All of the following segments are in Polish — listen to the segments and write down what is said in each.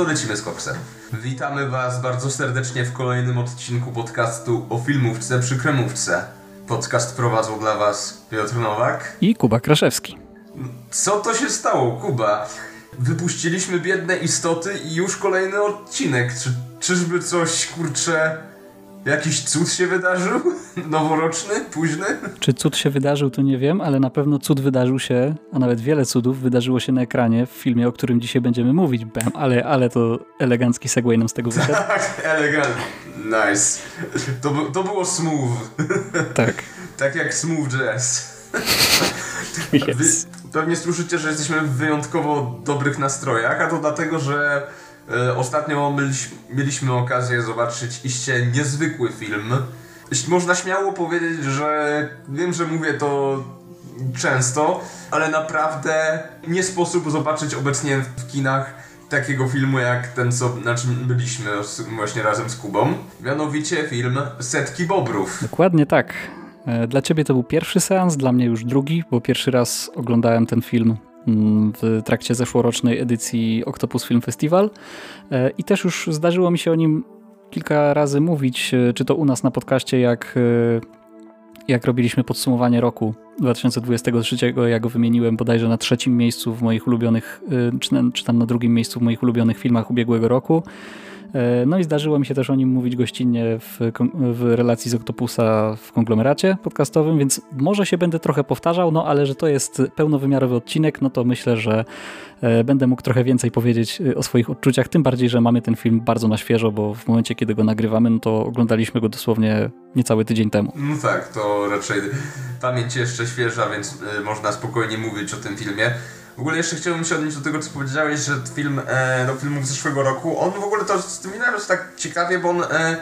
to lecimy z koksem. Witamy Was bardzo serdecznie w kolejnym odcinku podcastu o filmówce przy kremówce. Podcast prowadzą dla Was Piotr Nowak i Kuba Kraszewski. Co to się stało, Kuba? Wypuściliśmy biedne istoty i już kolejny odcinek. Czy, czyżby coś, kurczę, Jakiś cud się wydarzył? Noworoczny? Późny? Czy cud się wydarzył, to nie wiem, ale na pewno cud wydarzył się, a nawet wiele cudów wydarzyło się na ekranie w filmie, o którym dzisiaj będziemy mówić. Bam, ale, ale to elegancki segway nam z tego wyszedł. Tak, elegant. Nice. To, to było smooth. Tak. tak jak smooth jazz. Yes. pewnie słyszycie, że jesteśmy w wyjątkowo dobrych nastrojach, a to dlatego, że ostatnio mieliśmy okazję zobaczyć iście niezwykły film. Można śmiało powiedzieć, że wiem, że mówię to często, ale naprawdę nie sposób zobaczyć obecnie w kinach takiego filmu jak ten, co, na czym byliśmy właśnie razem z Kubą. Mianowicie film Setki Bobrów. Dokładnie tak. E, dla ciebie to był pierwszy seans, dla mnie już drugi, bo pierwszy raz oglądałem ten film w trakcie zeszłorocznej edycji Octopus Film Festival e, i też już zdarzyło mi się o nim kilka razy mówić, e, czy to u nas na podcaście, jak, e, jak robiliśmy podsumowanie roku 2023, ja go wymieniłem bodajże na trzecim miejscu w moich ulubionych, czy, czy tam na drugim miejscu w moich ulubionych filmach ubiegłego roku. E, no i zdarzyło mi się też o nim mówić gościnnie w, w relacji z Octopusa w konglomeracie podcastowym, więc może się będę trochę powtarzał, no ale że to jest pełnowymiarowy odcinek, no to myślę, że e, będę mógł trochę więcej powiedzieć e, o swoich odczuciach, tym bardziej, że mamy ten film bardzo na świeżo, bo w momencie, kiedy go nagrywamy, no to oglądaliśmy go dosłownie niecały tydzień temu. No tak, to raczej pamięć jeszcze świeża, więc można spokojnie mówić o tym filmie. W ogóle jeszcze chciałbym się odnieść do tego, co powiedziałeś, że film e, do filmu z zeszłego roku, on w ogóle to z tym jest tak ciekawie, bo on e,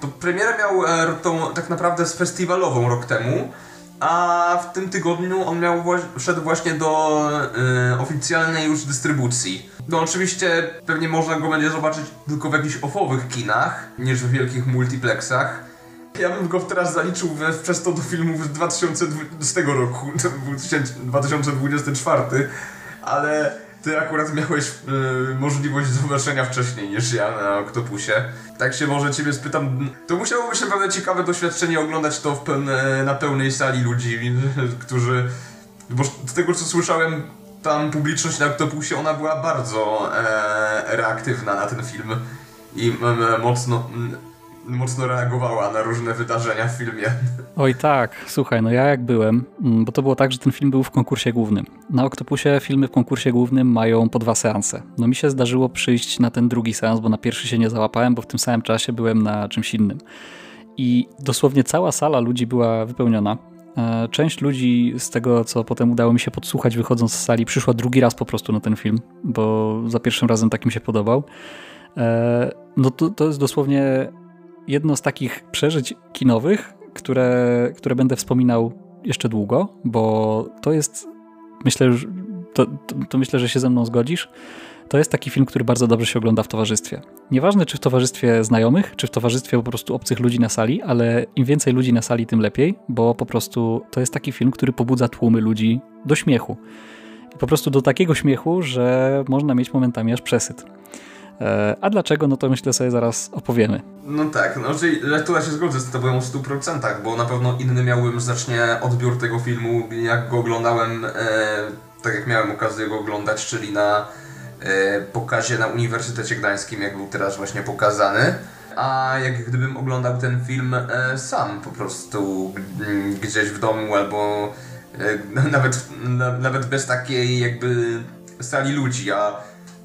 to premierę miał e, tą tak naprawdę z festiwalową rok temu, a w tym tygodniu on miał wszedł właśnie do e, oficjalnej już dystrybucji. No oczywiście pewnie można go będzie zobaczyć tylko w jakichś ofowych kinach, niż w wielkich multiplexach. Ja bym go teraz zaliczył we, przez to do filmów z 2020 roku, to był 2024 ale ty akurat miałeś y, możliwość zobaczenia wcześniej niż ja na Octopusie. Tak się może ciebie spytam, to musiało być naprawdę ciekawe doświadczenie oglądać to pełne, na pełnej sali ludzi, którzy, bo z tego co słyszałem, tam publiczność na Octopusie, ona była bardzo e, reaktywna na ten film i mocno mocno reagowała na różne wydarzenia w filmie. Oj tak, słuchaj, no ja jak byłem, mm, bo to było tak, że ten film był w konkursie głównym. Na Octopusie filmy w konkursie głównym mają po dwa seanse. No mi się zdarzyło przyjść na ten drugi seans, bo na pierwszy się nie załapałem, bo w tym samym czasie byłem na czymś innym. I dosłownie cała sala ludzi była wypełniona. E, część ludzi z tego, co potem udało mi się podsłuchać wychodząc z sali, przyszła drugi raz po prostu na ten film, bo za pierwszym razem tak mi się podobał. E, no to, to jest dosłownie jedno z takich przeżyć kinowych, które, które będę wspominał jeszcze długo, bo to jest, myślę, to, to, to myślę, że się ze mną zgodzisz, to jest taki film, który bardzo dobrze się ogląda w towarzystwie. Nieważne, czy w towarzystwie znajomych, czy w towarzystwie po prostu obcych ludzi na sali, ale im więcej ludzi na sali, tym lepiej, bo po prostu to jest taki film, który pobudza tłumy ludzi do śmiechu. I po prostu do takiego śmiechu, że można mieć momentami aż przesyt. E, a dlaczego, no to myślę sobie zaraz opowiemy. No tak, no czyli tutaj się zgodzę z tobą w 100%, bo na pewno inny miałbym znacznie odbiór tego filmu, jak go oglądałem, e, tak jak miałem okazję go oglądać, czyli na e, pokazie na Uniwersytecie Gdańskim, jak był teraz właśnie pokazany. A jak gdybym oglądał ten film e, sam po prostu gdzieś w domu albo e, nawet, na, nawet bez takiej jakby sali ludzi, a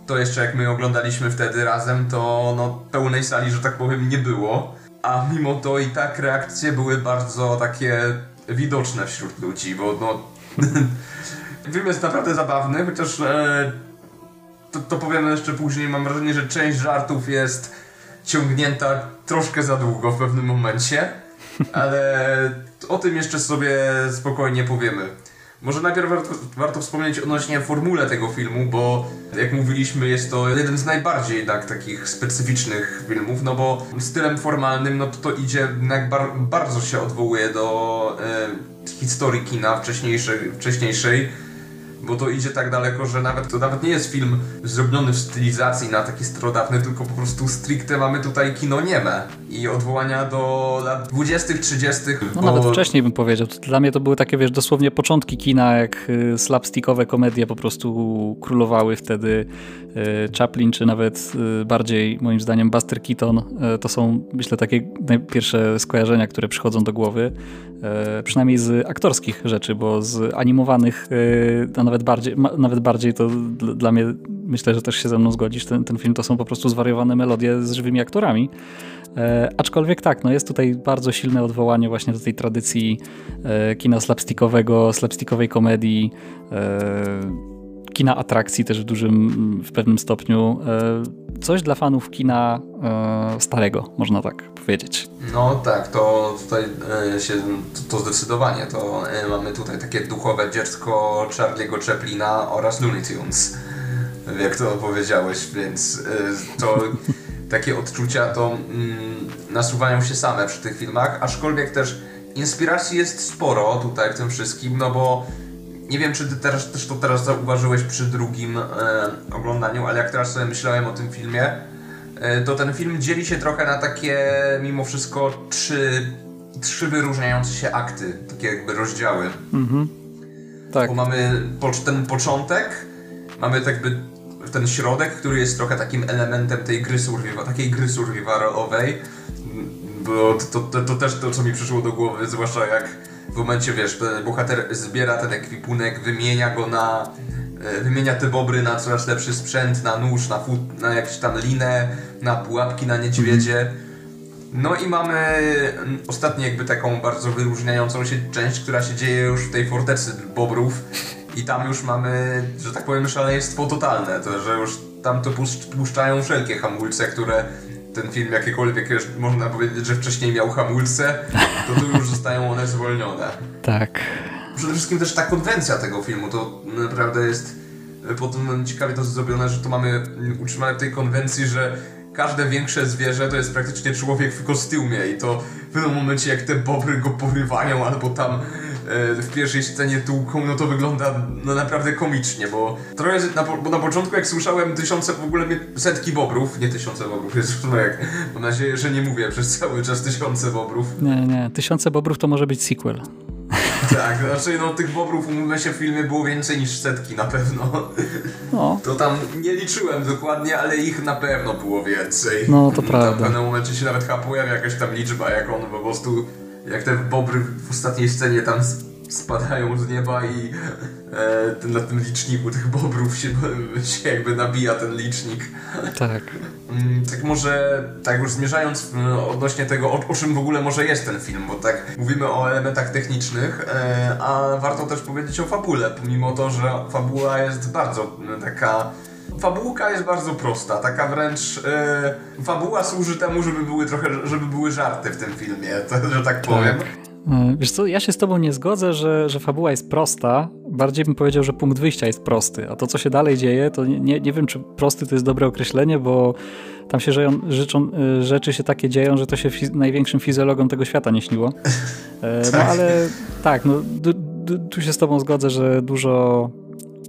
to jeszcze jak my oglądaliśmy wtedy razem, to no, pełnej sali, że tak powiem, nie było. A mimo to i tak reakcje były bardzo takie widoczne wśród ludzi, bo no... film jest naprawdę zabawny, chociaż e, to, to powiemy jeszcze później. Mam wrażenie, że część żartów jest ciągnięta troszkę za długo w pewnym momencie, ale o tym jeszcze sobie spokojnie powiemy. Może najpierw warto, warto wspomnieć odnośnie formule tego filmu, bo jak mówiliśmy jest to jeden z najbardziej jednak takich specyficznych filmów, no bo stylem formalnym no to, to idzie, jak bar, bardzo się odwołuje do e, historii kina wcześniejszej, wcześniejszej bo to idzie tak daleko, że nawet to nawet nie jest film zrobiony w stylizacji na taki starodawny, tylko po prostu stricte mamy tutaj kino nieme i odwołania do lat 20., 30. No bo... nawet wcześniej bym powiedział. Dla mnie to były takie, wiesz, dosłownie początki kina, jak y, slapstickowe komedie po prostu królowały wtedy. Y, Chaplin, czy nawet y, bardziej, moim zdaniem, Buster Keaton, to są, myślę, takie najpierwsze skojarzenia, które przychodzą do głowy. Przynajmniej z aktorskich rzeczy, bo z animowanych, a nawet bardziej, nawet bardziej to dla mnie, myślę, że też się ze mną zgodzisz, ten, ten film to są po prostu zwariowane melodie z żywymi aktorami. E, aczkolwiek tak, no jest tutaj bardzo silne odwołanie właśnie do tej tradycji e, kina slapstickowego, slapstickowej komedii, e, kina atrakcji też w dużym, w pewnym stopniu. E, coś dla fanów kina e, starego, można tak powiedzieć. No tak, to tutaj e, się, to, to zdecydowanie, to mamy tutaj takie duchowe dziecko Charlie'ego Chaplina oraz Looney Tunes, jak to powiedziałeś, więc to takie odczucia to mm, nasuwają się same przy tych filmach, aczkolwiek też inspiracji jest sporo tutaj w tym wszystkim, no bo nie wiem, czy ty teraz, też to teraz zauważyłeś przy drugim e, oglądaniu, ale jak teraz sobie myślałem o tym filmie, e, to ten film dzieli się trochę na takie, mimo wszystko, trzy, trzy wyróżniające się akty, takie jakby rozdziały. Mhm. Tak. Bo mamy po, ten początek, mamy tak jakby ten środek, który jest trochę takim elementem tej gry survival, takiej gry survivalowej, bo to, to, to, też to, co mi przyszło do głowy, zwłaszcza jak w momencie, wiesz, bohater zbiera ten ekwipunek, wymienia go na e, wymienia te bobry na coraz lepszy sprzęt, na nóż, na, fut, na jakąś tam linę, na pułapki na niedźwiedzie. No i mamy mm, ostatnią jakby taką bardzo wyróżniającą się część, która się dzieje już w tej fortecy bobrów. I tam już mamy, że tak powiem, szaleństwo totalne, to że już tam to puszczają wszelkie hamulce, które ten film jakiekolwiek, można powiedzieć, że wcześniej miał hamulce, to tu już zostają one zwolnione. Tak. Przede wszystkim też ta konwencja tego filmu, to naprawdę jest potem ciekawie to zrobione, że to mamy utrzymane w tej konwencji, że każde większe zwierzę to jest praktycznie człowiek w kostiumie i to w pewnym momencie jak te bobry go porywają albo tam w pierwszej scenie tłuką, no to wygląda no naprawdę komicznie, bo trochę na, bo na początku jak słyszałem tysiące, w ogóle setki bobrów, nie tysiące bobrów, jest jak, mam nadzieję, że nie mówię przez cały czas tysiące bobrów. Nie, nie, tysiące bobrów to może być sequel. Tak, znaczy no tych bobrów umówmy się w filmie było więcej niż setki na pewno. No. To tam nie liczyłem dokładnie, ale ich na pewno było więcej. No to prawda. w pewnym momencie się nawet chyba pojawia jakaś tam liczba, jak on po prostu, jak te bobry w ostatniej scenie tam spadają z nieba i e, na tym liczniku tych bobrów się, się jakby nabija ten licznik. Tak. Mm, tak może, tak już zmierzając odnośnie tego, o, o, czym w ogóle może jest ten film, bo tak mówimy o elementach technicznych, e, a warto też powiedzieć o fabule, pomimo to, że fabuła jest bardzo taka fabułka jest bardzo prosta, taka wręcz e, fabuła służy temu, żeby były trochę, żeby były żarty w tym filmie, to, że tak powiem. Tak. E, wiesz co, ja się z tobą nie zgodzę, że, że fabuła jest prosta. Bardziej bym powiedział, że punkt wyjścia jest prosty. A to, co się dalej dzieje, to nie, nie wiem, czy prosty to jest dobre określenie, bo tam się żeją, życzą, e, rzeczy się takie dzieją, że to się fiz największym fizjologom tego świata nie śniło. E, no tak. ale tak, no, tu się z tobą zgodzę, że dużo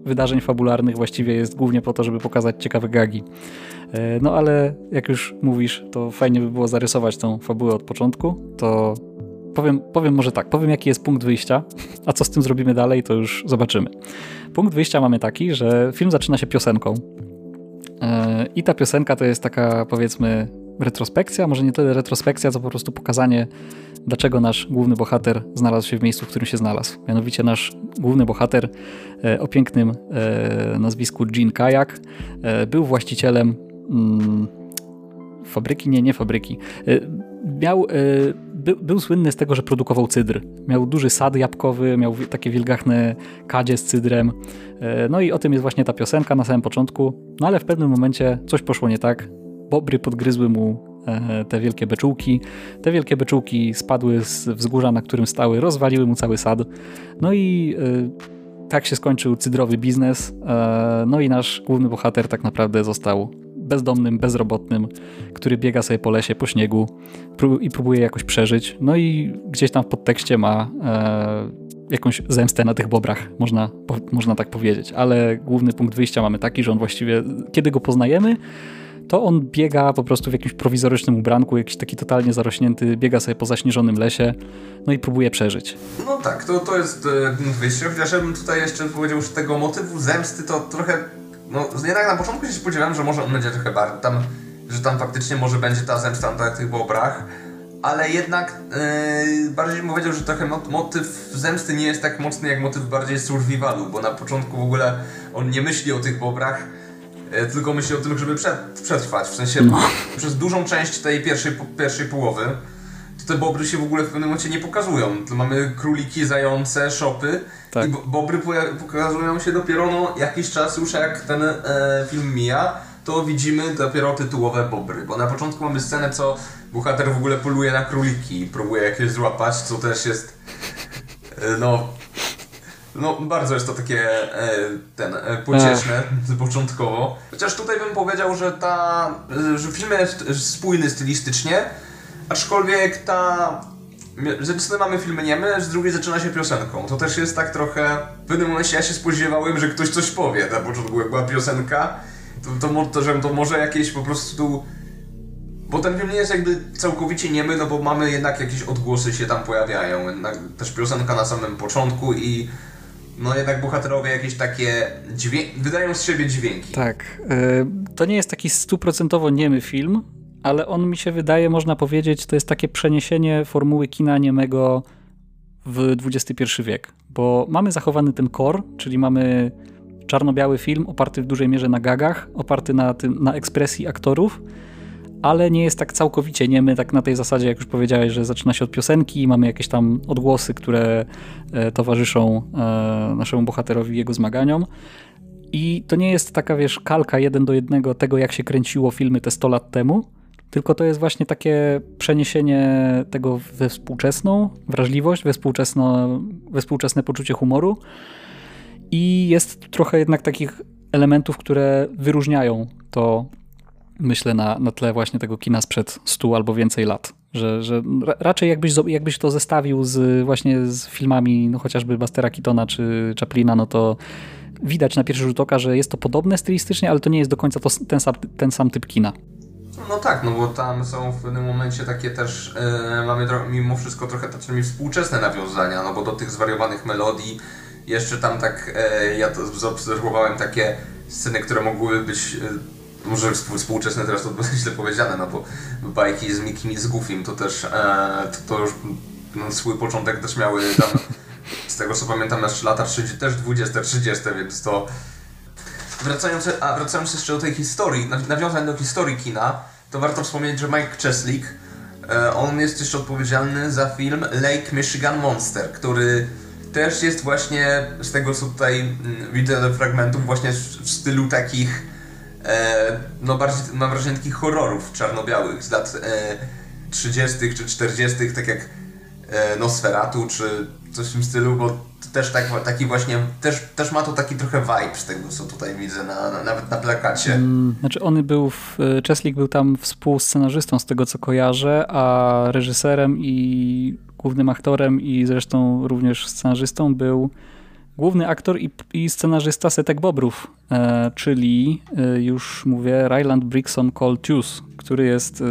wydarzeń fabularnych właściwie jest głównie po to, żeby pokazać ciekawe gagi. No ale jak już mówisz, to fajnie by było zarysować tą fabułę od początku, to powiem, powiem może tak, powiem jaki jest punkt wyjścia, a co z tym zrobimy dalej, to już zobaczymy. Punkt wyjścia mamy taki, że film zaczyna się piosenką. E, I ta piosenka to jest taka, powiedzmy, retrospekcja, może nie tyle retrospekcja, co po prostu pokazanie, dlaczego nasz główny bohater znalazł się w miejscu, w którym się znalazł. Mianowicie nasz główny bohater e, o pięknym e, nazwisku Jean Kajak był właścicielem mm, fabryki, nie, nie fabryki. Miał by, był słynny z tego, że produkował cydr. Miał duży sad jabłkowy, miał takie wilgachne kadzie z cydrem. E, no i o tym jest właśnie ta piosenka na samym początku. No ale w pewnym momencie coś poszło nie tak. Bobry podgryzły mu e, te wielkie beczułki. Te wielkie beczułki spadły z wzgórza, na którym stały, rozwaliły mu cały sad. No i e, tak się skończył cydrowy biznes. No i nasz główny bohater tak naprawdę został bezdomnym, bezrobotnym, który biega sobie po lesie, po śniegu i próbuje jakoś przeżyć. No i gdzieś tam w podtekście ma e, jakąś zemstę na tych bobrach, można, można tak powiedzieć. Ale główny punkt wyjścia mamy taki, że on właściwie, kiedy go poznajemy, to on biega po prostu w jakimś prowizorycznym ubranku, jakiś taki totalnie zarośnięty, biega sobie po zaśnieżonym lesie, no i próbuje przeżyć. No tak, to, to jest e, punkt wyjścia, chociaż ja bym tutaj jeszcze powiedział, że tego motywu zemsty to trochę, no jednak na początku się spodziewałem, że może on będzie trochę bardziej tam, że tam faktycznie może będzie ta zemsta na tych bobrach, ale jednak yy, bardziej bym powiedział, że trochę motyw zemsty nie jest tak mocny jak motyw bardziej survivalu, bo na początku w ogóle on nie myśli o tych bobrach, tylko myśli o tym, żeby przetrwać. W sensie no. przez dużą część tej pierwszej, pierwszej połowy to te bobry się w ogóle w pewnym momencie nie pokazują. To mamy króliki, zające, szopy tak. i bobry pokazują się dopiero no, jakiś czas już jak ten e, film mija to widzimy dopiero tytułowe bobry, bo na początku mamy scenę, co bohater w ogóle poluje na króliki i próbuje jakieś złapać, co też jest e, no no bardzo jest to takie e, ten e, pocieszne Ech. początkowo. Chociaż tutaj bym powiedział, że ta że film jest spójny stylistycznie, aczkolwiek ta z jednej strony mamy filmy niemy, z drugiej zaczyna się piosenką. To też jest tak trochę... W pewnym momencie ja się spodziewałem, że ktoś coś powie na początku, jak była piosenka to, to, to, że to może jakieś po prostu... Bo ten film nie jest jakby całkowicie niemy, no bo mamy jednak jakieś odgłosy się tam pojawiają. Jednak też piosenka na samym początku i no jednak bohaterowie jakieś takie dźwięki, wydają z siebie dźwięki. Tak. Yy, to nie jest taki stuprocentowo niemy film, ale on mi się wydaje, można powiedzieć, to jest takie przeniesienie formuły kina niemego w XXI wiek. Bo mamy zachowany ten core, czyli mamy czarno-biały film oparty w dużej mierze na gagach, oparty na, tym, na ekspresji aktorów, ale nie jest tak całkowicie niemy, tak na tej zasadzie, jak już powiedziałeś, że zaczyna się od piosenki, mamy jakieś tam odgłosy, które e, towarzyszą e, naszemu bohaterowi jego zmaganiom. I to nie jest taka, wiesz, kalka jeden do jednego tego, jak się kręciło filmy te 100 lat temu, tylko to jest właśnie takie przeniesienie tego we współczesną wrażliwość, we, we współczesne poczucie humoru i jest trochę jednak takich elementów, które wyróżniają to, myślę, na, na tle właśnie tego kina sprzed 100 albo więcej lat. Że, że raczej jakbyś, jakbyś to zestawił z, właśnie z filmami no chociażby Bastera Keatona czy Chaplina, no to widać na pierwszy rzut oka, że jest to podobne stylistycznie, ale to nie jest do końca to, ten, sam, ten sam typ kina. No tak, no bo tam są w pewnym momencie takie też, yy, mamy mimo wszystko trochę takie współczesne nawiązania, no bo do tych zwariowanych melodii jeszcze tam tak, e, ja to zaobserwowałem takie sceny, które mogłyby być e, może współczesne teraz to źle powiedziane, no bo bajki z Mikim i z Goofim to też, e, to, to już no, swój początek też miały tam, z tego co pamiętam, jeszcze lata 30, też 20, 30, więc to wracając, a wracając jeszcze do tej historii, nawiązań do historii kina, to warto wspomnieć, że Mike Cheslick, e, on jest jeszcze odpowiedzialny za film Lake Michigan Monster, który też jest właśnie z tego, co tutaj mm, widzę fragmentów, właśnie w stylu takich, no bardziej mam wrażenie takich horrorów czarno-białych z lat e, 30. czy 40., tak jak e, Nosferatu, czy coś w tym stylu, bo też tak, taki właśnie, też, też ma to taki trochę vibe z tego, co tutaj widzę, na, na nawet na plakacie. Hmm, znaczy on był, w, Czeslik był tam współscenarzystą z tego, co kojarzę, a reżyserem i głównym aktorem i zresztą również scenarzystą był główny aktor i, i scenarzysta Setek Bobrów, e, czyli e, już mówię Ryland Brixon Tews, który jest, e,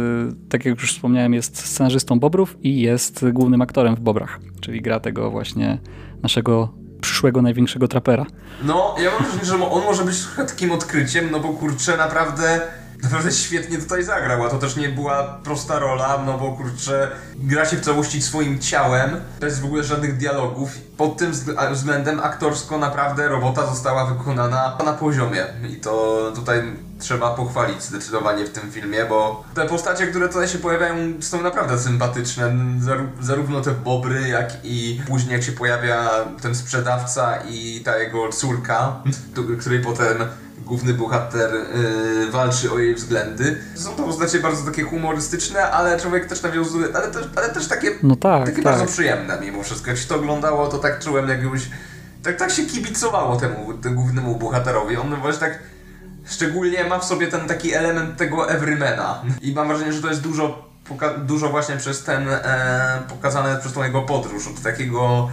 tak jak już wspomniałem, jest scenarzystą Bobrów i jest głównym aktorem w Bobrach, czyli gra tego właśnie naszego przyszłego największego trapera. No, ja mam wrażenie, że on może być takim odkryciem, no bo kurczę, naprawdę naprawdę świetnie tutaj zagrał, a to też nie była prosta rola, no bo kurczę, gra się w całości swoim ciałem, bez w ogóle żadnych dialogów. Pod tym względem aktorsko naprawdę robota została wykonana na poziomie i to tutaj trzeba pochwalić zdecydowanie w tym filmie, bo te postacie, które tutaj się pojawiają są naprawdę sympatyczne, zarówno te bobry, jak i później jak się pojawia ten sprzedawca i ta jego córka, której potem główny bohater yy, walczy o jej względy. Są to postacie bardzo takie humorystyczne, ale człowiek też nawiązuje, ale też, ale też takie, no tak, takie tak. bardzo przyjemne mimo wszystko. Jak się to oglądało, to tak czułem jakbyś, tak, tak się kibicowało temu, temu głównemu bohaterowi. On właśnie tak szczególnie ma w sobie ten taki element tego everymana. I mam wrażenie, że to jest dużo, dużo właśnie przez ten, e, pokazane przez tą jego podróż, od takiego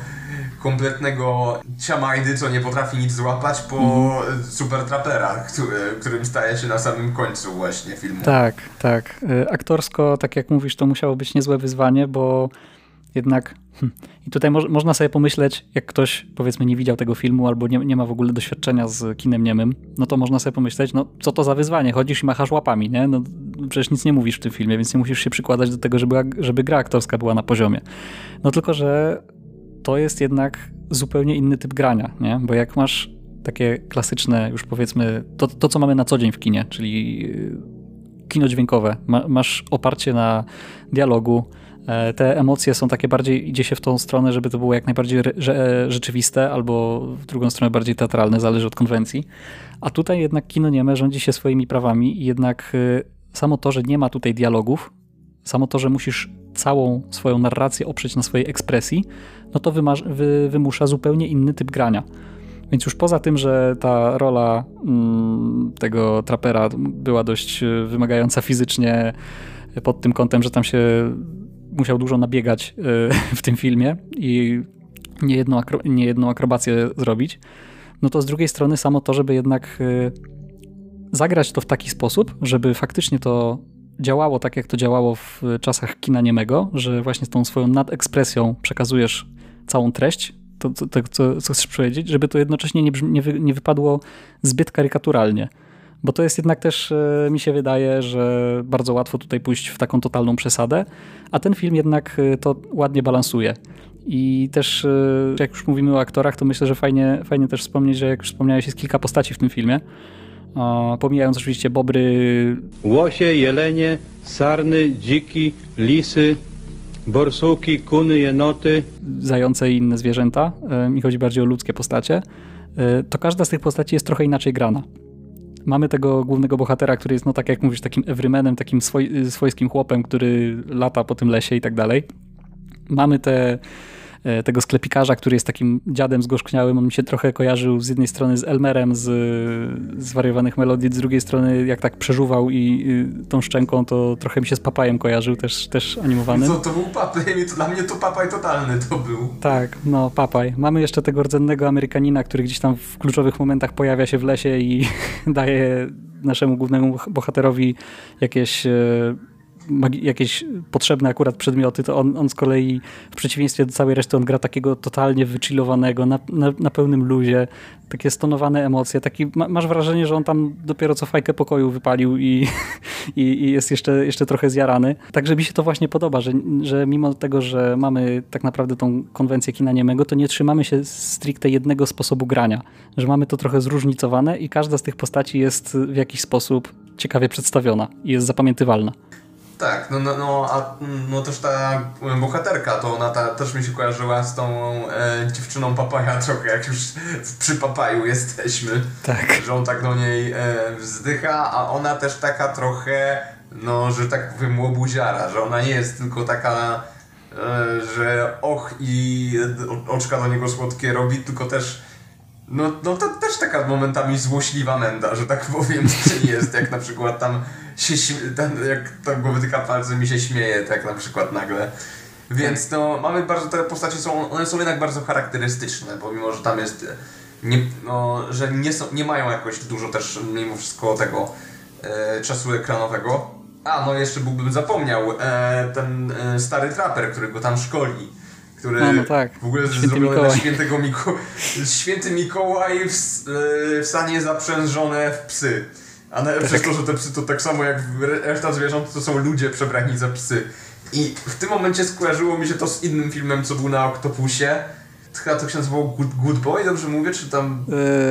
kompletnego ciamajdy, co nie potrafi nic złapać, po mm. super trapera, który, którym staje się na samym końcu właśnie filmu. Tak, tak. Y, aktorsko, tak jak mówisz, to musiało być niezłe wyzwanie, bo jednak hm, i tutaj mo można sobie pomyśleć, jak ktoś powiedzmy nie widział tego filmu albo nie, nie, ma w ogóle doświadczenia z kinem niemym, no to można sobie pomyśleć, no co to za wyzwanie, chodzisz i machasz łapami, nie? No przecież nic nie mówisz w tym filmie, więc nie musisz się przykładać do tego, żeby, żeby gra aktorska była na poziomie. No tylko, że to jest jednak zupełnie inny typ grania, nie? Bo jak masz takie klasyczne, już powiedzmy, to, to co mamy na co dzień w kinie, czyli y, kino dźwiękowe, ma, masz oparcie na dialogu, e, te emocje są takie bardziej, idzie się w tą stronę, żeby to było jak najbardziej rzeczywiste, albo w drugą stronę bardziej teatralne, zależy od konwencji. A tutaj jednak kino nieme rządzi się swoimi prawami i jednak y, samo to, że nie ma tutaj dialogów, samo to, że musisz całą swoją narrację oprzeć na swojej ekspresji, no to wy wymusza zupełnie inny typ grania. Więc już poza tym, że ta rola mm, tego trapera była dość e, wymagająca fizycznie pod tym kątem, że tam się musiał dużo nabiegać e, w tym filmie i niejedną, akro niejedną akrobację zrobić, no to z drugiej strony samo to, żeby jednak e, zagrać to w taki sposób, żeby faktycznie to działało tak, jak to działało w czasach kina niemego, że właśnie z tą swoją nadekspresją przekazujesz całą treść, to, to, to co, co, chcesz powiedzieć, żeby to jednocześnie nie, nie, wy, nie wypadło zbyt karykaturalnie. Bo to jest jednak też, e, mi się wydaje, że bardzo łatwo tutaj pójść w taką totalną przesadę, a ten film jednak e, to ładnie balansuje. I też, e, jak już mówimy o aktorach, to myślę, że fajnie, fajnie też wspomnieć, że jak już wspomniałeś, jest kilka postaci w tym filmie. Pomijając oczywiście bobry. Łosie, jelenie, sarny, dziki, lisy, borsuki, kuny, jenoty. Zające i inne zwierzęta. E, mi chodzi bardziej o ludzkie postacie. E, to każda z tych postaci jest trochę inaczej grana. Mamy tego głównego bohatera, który jest, no tak jak mówisz, takim everymanem, takim swoj, swojskim chłopem, który lata po tym lesie i tak dalej. Mamy te tego sklepikarza, który jest takim dziadem zgorzkniałym. On mi się trochę kojarzył z jednej strony z Elmerem z zwariowanych melodii, z drugiej strony jak tak przeżuwał i tą szczęką, to trochę mi się z Papajem kojarzył, też, też animowanym. Co, to był Papaj? Dla mnie to Papaj totalny to był. Tak, no Papaj. Mamy jeszcze tego rdzennego Amerykanina, który gdzieś tam w kluczowych momentach pojawia się w lesie i daje naszemu głównemu bohaterowi jakieś e, jakieś potrzebne akurat przedmioty, to on, on z kolei w przeciwieństwie do całej reszty, on gra takiego totalnie wychillowanego, na, na, na pełnym luzie, takie stonowane emocje, taki, ma, masz wrażenie, że on tam dopiero co fajkę pokoju wypalił i, i, i, jest jeszcze, jeszcze trochę zjarany. Także mi się to właśnie podoba, że, że mimo tego, że mamy tak naprawdę tą konwencję kina niemego, to nie trzymamy się stricte jednego sposobu grania, że mamy to trochę zróżnicowane i każda z tych postaci jest w jakiś sposób ciekawie przedstawiona i jest zapamiętywalna. Tak, no, no, no, a no też ta bohaterka, to ona ta, też mi się kojarzyła z tą e, dziewczyną papaja trochę, jak już przy papaju jesteśmy. Tak. Że on tak do niej e, wzdycha, a ona też taka trochę, no, że tak powiem, łobuziara, że ona nie jest tylko taka, e, że och i oczka do niego słodkie robi, tylko też no, no to też taka momentami złośliwa menda, że tak powiem, jest, jak na przykład tam się, ten, jak tam go wytyka palcem mi się śmieje, tak na przykład nagle. Więc no, mamy bardzo, te postacie są, one są jednak bardzo charakterystyczne, pomimo, że tam jest, nie, no, że nie, są, nie mają jakoś dużo też mimo wszystko tego e, czasu ekranowego. A, no jeszcze byłbym zapomniał, e, ten e, stary traper, który go tam szkoli który no, no tak. w ogóle Święty zrobiony Mikołaj. na świętego Miko Święty Mikołaj w, e, w stanie zaprzężone w psy. A najlepsze tak. to, że te psy to tak samo jak reszta zwierząt, to są ludzie przebrani za psy. I w tym momencie skojarzyło mi się to z innym filmem, co był na Octopusie. Chyba to się nazywało Good, Good Boy, dobrze mówię? Czy tam...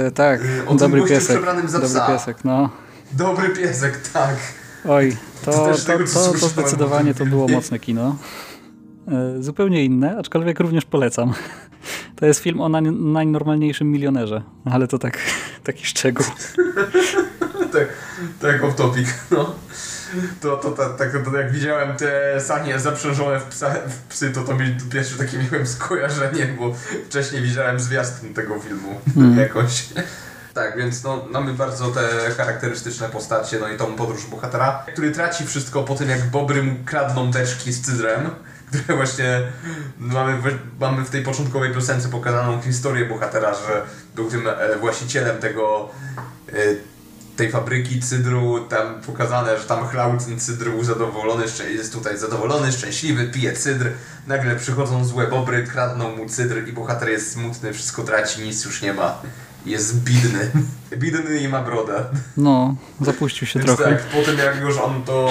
Yy, tak, yy, o dobry piesek. przebranym za dobry psa. piesek, no. Dobry piesek, tak. Oj, to, to, to, to, to zdecydowanie to było mocne kino. Yy, zupełnie inne, aczkolwiek również polecam. To jest film o najnormalniejszym milionerze, ale to tak, taki szczegół. tak, tak off topic, no. To, to, to, tak, to, jak widziałem te sanie zaprzężone w, psa, w psy, to to mi pierwsze takie miałem skojarzenie, bo wcześniej widziałem zwiastun tego filmu hmm. jakoś. Tak, więc no, mamy bardzo te charakterystyczne postacie, no i tą podróż bohatera, który traci wszystko po tym, jak Bobry mu kradną beczki z cydrem, które właśnie mamy, w- mamy w tej początkowej piosence pokazaną historię bohatera, że był tym e, właścicielem tego e, tej fabryki cydru, tam pokazane, że tam chlał ten cydr, był zadowolony, jest tutaj zadowolony, szczęśliwy, pije cydr, nagle przychodzą złe bobry, kradną mu cydr i bohater jest smutny, wszystko traci, nic już nie ma. Jest bidny. Bidny i ma brodę. No, zapuścił się Więc trochę. tak, po tym jak już on to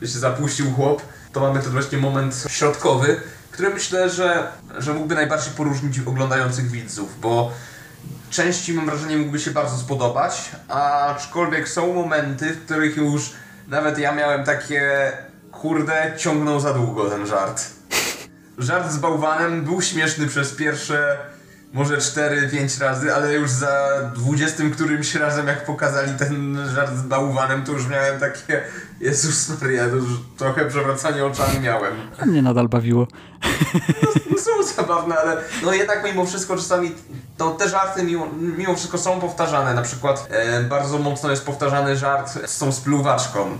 się zapuścił chłop, to mamy ten właśnie moment środkowy, który myślę, że, że mógłby najbardziej poróżnić oglądających widzów, bo części mam wrażenie mógłby się bardzo spodobać, aczkolwiek są momenty, w których już nawet ja miałem takie kurde, ciągnął za długo ten żart. Żart z bałwanem był śmieszny przez pierwsze może 4-5 razy, ale już za 20 którymś razem jak pokazali ten żart z bałwanem, to już miałem takie Jezus Maria, już trochę przewracanie oczami miałem. A mnie nadal bawiło. No, są zabawne, ale no jednak mimo wszystko czasami to te żarty mimo, mimo wszystko są powtarzane. Na przykład e, bardzo mocno jest powtarzany żart z tą spluwaczką,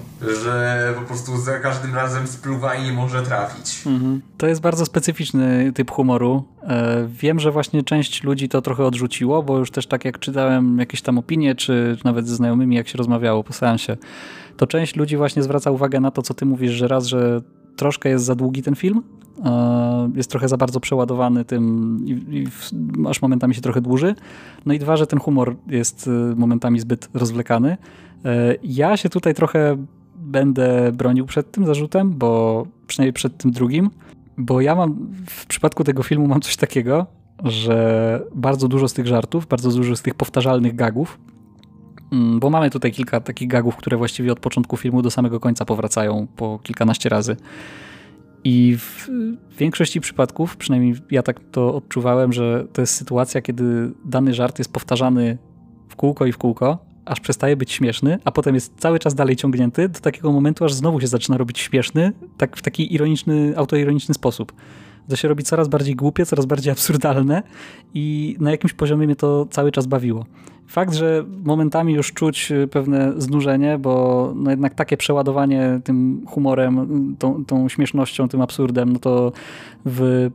że po prostu za każdym razem spluwa i nie może trafić. Mhm. To jest bardzo specyficzny typ humoru. E, Wiem, że właśnie część ludzi to trochę odrzuciło, bo już też tak jak czytałem jakieś tam opinie, czy nawet ze znajomymi, jak się rozmawiało po seansie, to część ludzi właśnie zwraca uwagę na to, co ty mówisz, że raz, że troszkę jest za długi ten film, e, jest trochę za bardzo przeładowany tym i, i aż momentami się trochę dłuży. No i dwa, że ten humor jest e, momentami zbyt rozwlekany. Ja się tutaj trochę będę bronił przed tym zarzutem, bo przynajmniej przed tym drugim, bo ja mam w przypadku tego filmu mam coś takiego, że bardzo dużo z tych żartów, bardzo dużo z tych powtarzalnych gagów, mm, bo mamy tutaj kilka takich gagów, które właściwie od początku filmu do samego końca powracają po kilkanaście razy. I w większości przypadków, przynajmniej ja tak to odczuwałem, że to jest sytuacja, kiedy dany żart jest powtarzany w kółko i w kółko, aż przestaje być śmieszny, a potem jest cały czas dalej ciągnięty do takiego momentu, aż znowu się zaczyna robić śmieszny, tak w taki ironiczny, autoironiczny sposób. To się robi coraz bardziej głupie, coraz bardziej absurdalne i na jakimś poziomie mnie to cały czas bawiło. Fakt, że momentami już czuć y, pewne znużenie, bo no jednak takie przeładowanie tym humorem, y, tą, tą śmiesznością, tym absurdem, no to w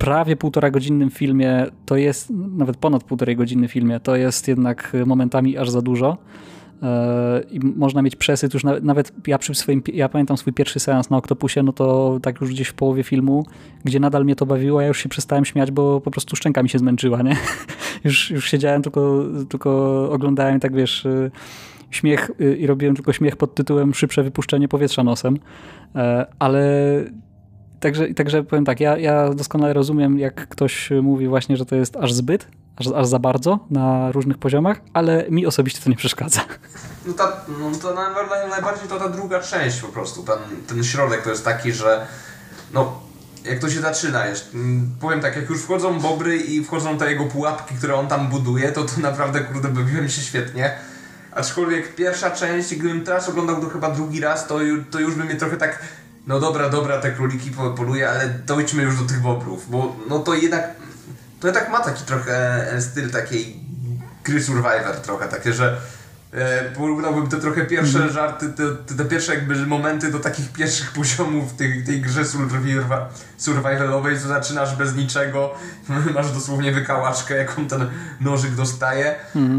prawie półtora godzinnym filmie to jest, nawet ponad półtorej godziny filmie, to jest jednak momentami aż za dużo. E, I można mieć przesyt już nawet, ja przy swoim, ja pamiętam swój pierwszy seans na Octopusie, no to tak już gdzieś w połowie filmu, gdzie nadal mnie to bawiło, ja już się przestałem śmiać, bo po prostu szczęka mi się zmęczyła, nie? Już, już siedziałem, tylko, tylko oglądałem tak, wiesz, y, śmiech y, i robiłem tylko śmiech pod tytułem szybsze wypuszczenie powietrza nosem, E, ale Także, także powiem tak, ja, ja doskonale rozumiem, jak ktoś mówi właśnie, że to jest aż zbyt, aż, aż za bardzo na różnych poziomach, ale mi osobiście to nie przeszkadza. No, ta, no to naj- najbardziej to ta druga część po prostu, ten, ten środek to jest taki, że no jak to się zaczyna, jest, mm, powiem tak, jak już wchodzą bobry i wchodzą te jego pułapki, które on tam buduje, to to naprawdę kurde bawiłem się świetnie. Aczkolwiek pierwsza część, gdybym teraz oglądał to chyba drugi raz, to, to już by mnie trochę tak, no dobra, dobra, te króliki po- poluje, ale dojdźmy już do tych bobrów, bo no to jednak, to jednak ma taki trochę styl takiej gry Survivor trochę, takie, że e, porównałbym te trochę pierwsze żarty, te, te, pierwsze jakby momenty do takich pierwszych poziomów tej, tej grze surviva- survivalowej, co zaczynasz bez niczego, masz dosłownie wykałaczkę, jaką ten nożyk dostaje,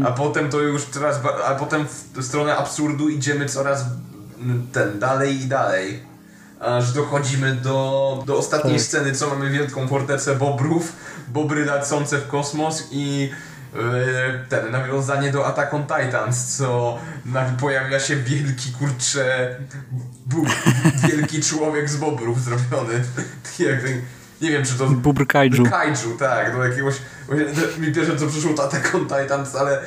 a potem to już coraz, a potem w stronę absurdu idziemy coraz mm, ten, dalej i dalej. Aż dochodzimy do, do ostatniej Tak. sceny, co mamy wielką fortecę bobrów, bobry lecące w kosmos i e, ten, nawiązanie do Attack on Titans, co pojawia się wielki, kurcze, bu, wielki człowiek z bobrów zrobiony. Nie wiem, czy to... Bubr kaiju. Kaiju, tak, do jakiegoś... Mi pierwsze co przyszło to Attack on Titans, ale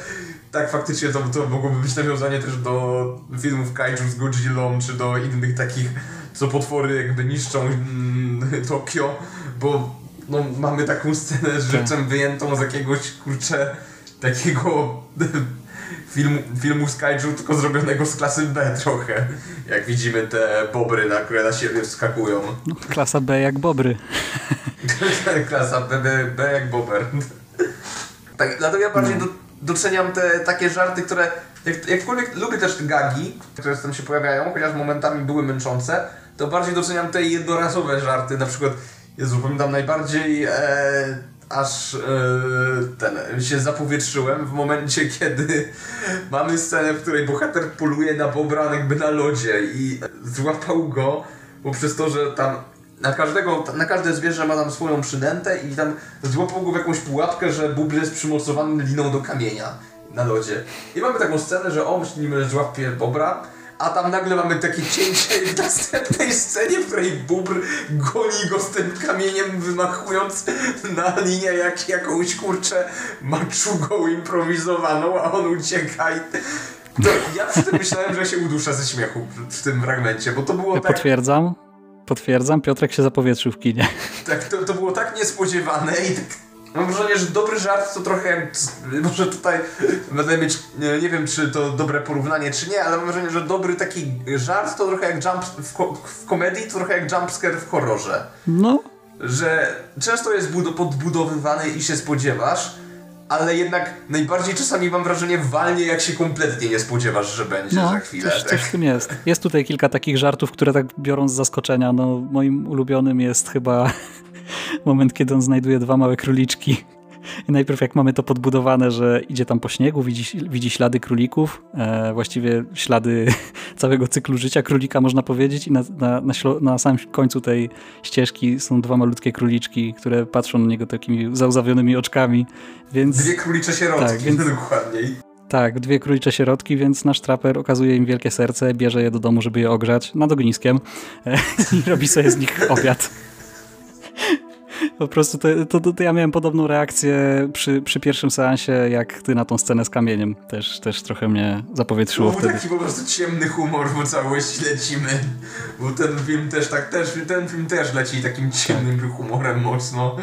tak faktycznie to, to mogłoby być nawiązanie też do filmów Kaiju z Godzillą, czy do innych takich, co potwory jakby niszczą mm, Tokio, bo no, mamy taką scenę z żywcem wyjętą z jakiegoś, kurczę, takiego filmu, filmu z Kaiju, tylko zrobionego z klasy B trochę. Jak widzimy te bobry, na które na siebie wskakują. No, klasa B jak bobry. Klasa B, B, B jak Bober. Tak, dlatego ja bardziej do, doceniam te takie żarty, które jak, jakkolwiek lubię też te gagi, które tam się pojawiają, chociaż momentami były męczące, to bardziej doceniam te jednorazowe żarty, na przykład, Jezu, pamiętam najbardziej e, aż e, ten, się zapowietrzyłem w momencie, kiedy mamy scenę, w której bohater poluje na bobra jakby na lodzie i złapał go, bo przez to, że tam na każdego, na każde zwierzę ma tam swoją przynętę i tam złapał go w jakąś pułapkę, że bóbr jest przymocowany liną do kamienia na lodzie. I mamy taką scenę, że on że złapie bobra, a tam nagle mamy takie cięcie w następnej scenie, w której bóbr goni go z tym kamieniem, wymachując na linię jak jakąś kurczę maczugą improwizowaną, a on ucieka i... To ja przy tym myślałem, że się uduszę ze śmiechu w tym fragmencie, bo to było Ja tak... potwierdzam. Potwierdzam, Piotrek się zapowietrzył w kinie. Tak, to, to było tak niespodziewane i tak... Mam wrażenie, że dobry żart to trochę jak... Może tutaj będę mieć... Nie, wiem, czy to dobre porównanie, czy nie, ale mam wrażenie, że dobry taki żart to trochę jak jump... W, ko w komedii to trochę jak jumpscare w horrorze. No, Że często jest bud- podbudowywany i się spodziewasz, ale jednak najbardziej czasami mam wrażenie walnie, jak się kompletnie nie spodziewasz, że będzie no za chwilę. coś, tak? coś w tym jest. Jest tutaj kilka takich żartów, które tak biorą z zaskoczenia. No, moim ulubionym jest chyba moment, kiedy on znajduje dwa małe króliczki. Najpierw jak mamy to podbudowane, że idzie tam po śniegu, widzi, widzi ślady królików, e, właściwie ślady całego cyklu życia królika można powiedzieć i na, na, na, na samym końcu tej ścieżki są dwa malutkie króliczki, które patrzą na niego takimi załzawionymi oczkami, więc... Dwie królicze sierodki, Tak, więc- dokładniej. Tak, dwie królicze środki, więc nasz traper okazuje im wielkie serce, bierze je do domu, żeby je ogrzać nad ogniskiem i robi sobie z nich obiad. Po prostu to, to, to ja miałem podobną reakcję przy, przy pierwszym seansie, jak ty na tą scenę z kamieniem. Też, też trochę mnie zapowietrzyło Był wtedy. taki po prostu ciemny humor, bo całość lecimy. Bo ten film też tak, też, ten film też leci takim ciemnym humorem mocno.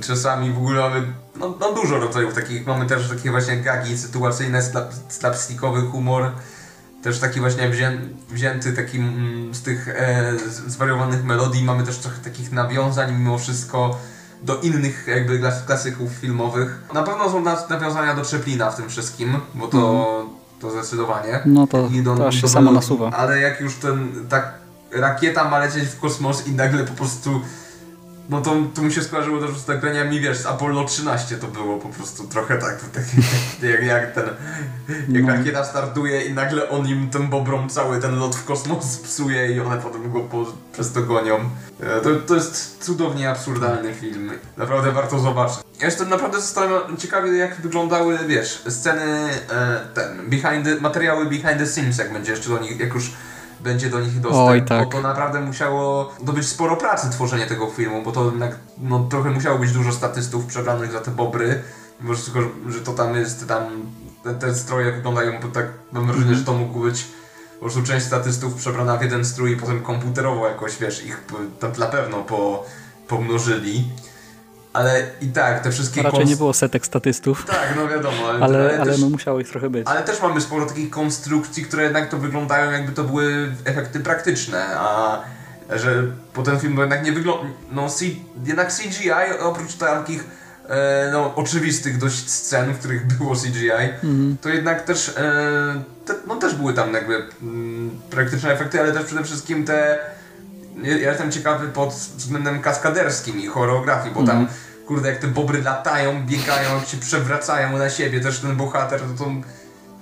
Czasami w ogóle mamy, no, no dużo rodzajów takich, mamy też takie właśnie gagi sytuacyjne, slap, slapstickowy humor. Też taki właśnie wzię, wzięty taki mm, z tych e, zwariowanych melodii, mamy też trochę takich nawiązań mimo wszystko do innych jakby klas- klasyków filmowych. Na pewno są na- nawiązania do Czeplina w tym wszystkim, bo to, to zdecydowanie. No to, I do- to do się samo nasuwa. Ale jak już ten, tak rakieta ma lecieć w kosmos i nagle po prostu no to, to mi się skojarzyło też z nagraniami, wiesz, z Apollo 13 to było po prostu trochę tak, tak jak, jak ten, jak No. rakieta startuje i nagle on im tym bobrom cały ten lot w kosmos psuje i one potem go po, przez to gonią. E, To, to jest cudownie absurdalny film. Naprawdę warto zobaczyć. Ja jestem naprawdę ciekawy jak wyglądały, wiesz, sceny, e, ten, behind the, materiały behind the scenes, jak będzie jeszcze do nich, jak już będzie do nich dostęp, Oj, tak. bo to naprawdę musiało to być sporo pracy tworzenie tego filmu, bo to jednak no, trochę musiało być dużo statystów przebranych za te bobry, mimo że, tylko, że to tam jest, tam te, te stroje wyglądają, bo tak mam wrażenie, że to mógł być po prostu część statystów przebrana w jeden strój i potem komputerowo jakoś, wiesz, ich na pewno po, pomnożyli. Ale i tak, te wszystkie Raczej konst- nie było setek statystów, Tak, no wiadomo, ale, ale, ale też... no musiało ich trochę być. Ale też mamy sporo takich konstrukcji, które jednak to wyglądają jakby to były efekty praktyczne, a że po ten film jednak nie wygląda... No jednak CGI, oprócz takich e, no, oczywistych dość scen, w których było CGI, Mhm. to jednak też e, te, no też były tam jakby mm, praktyczne efekty, ale też przede wszystkim te... Ja ja jestem ciekawy pod względem kaskaderskim i choreografii, bo tam kurde jak te bobry latają, biegają, jak się przewracają na siebie, też ten bohater, to, to,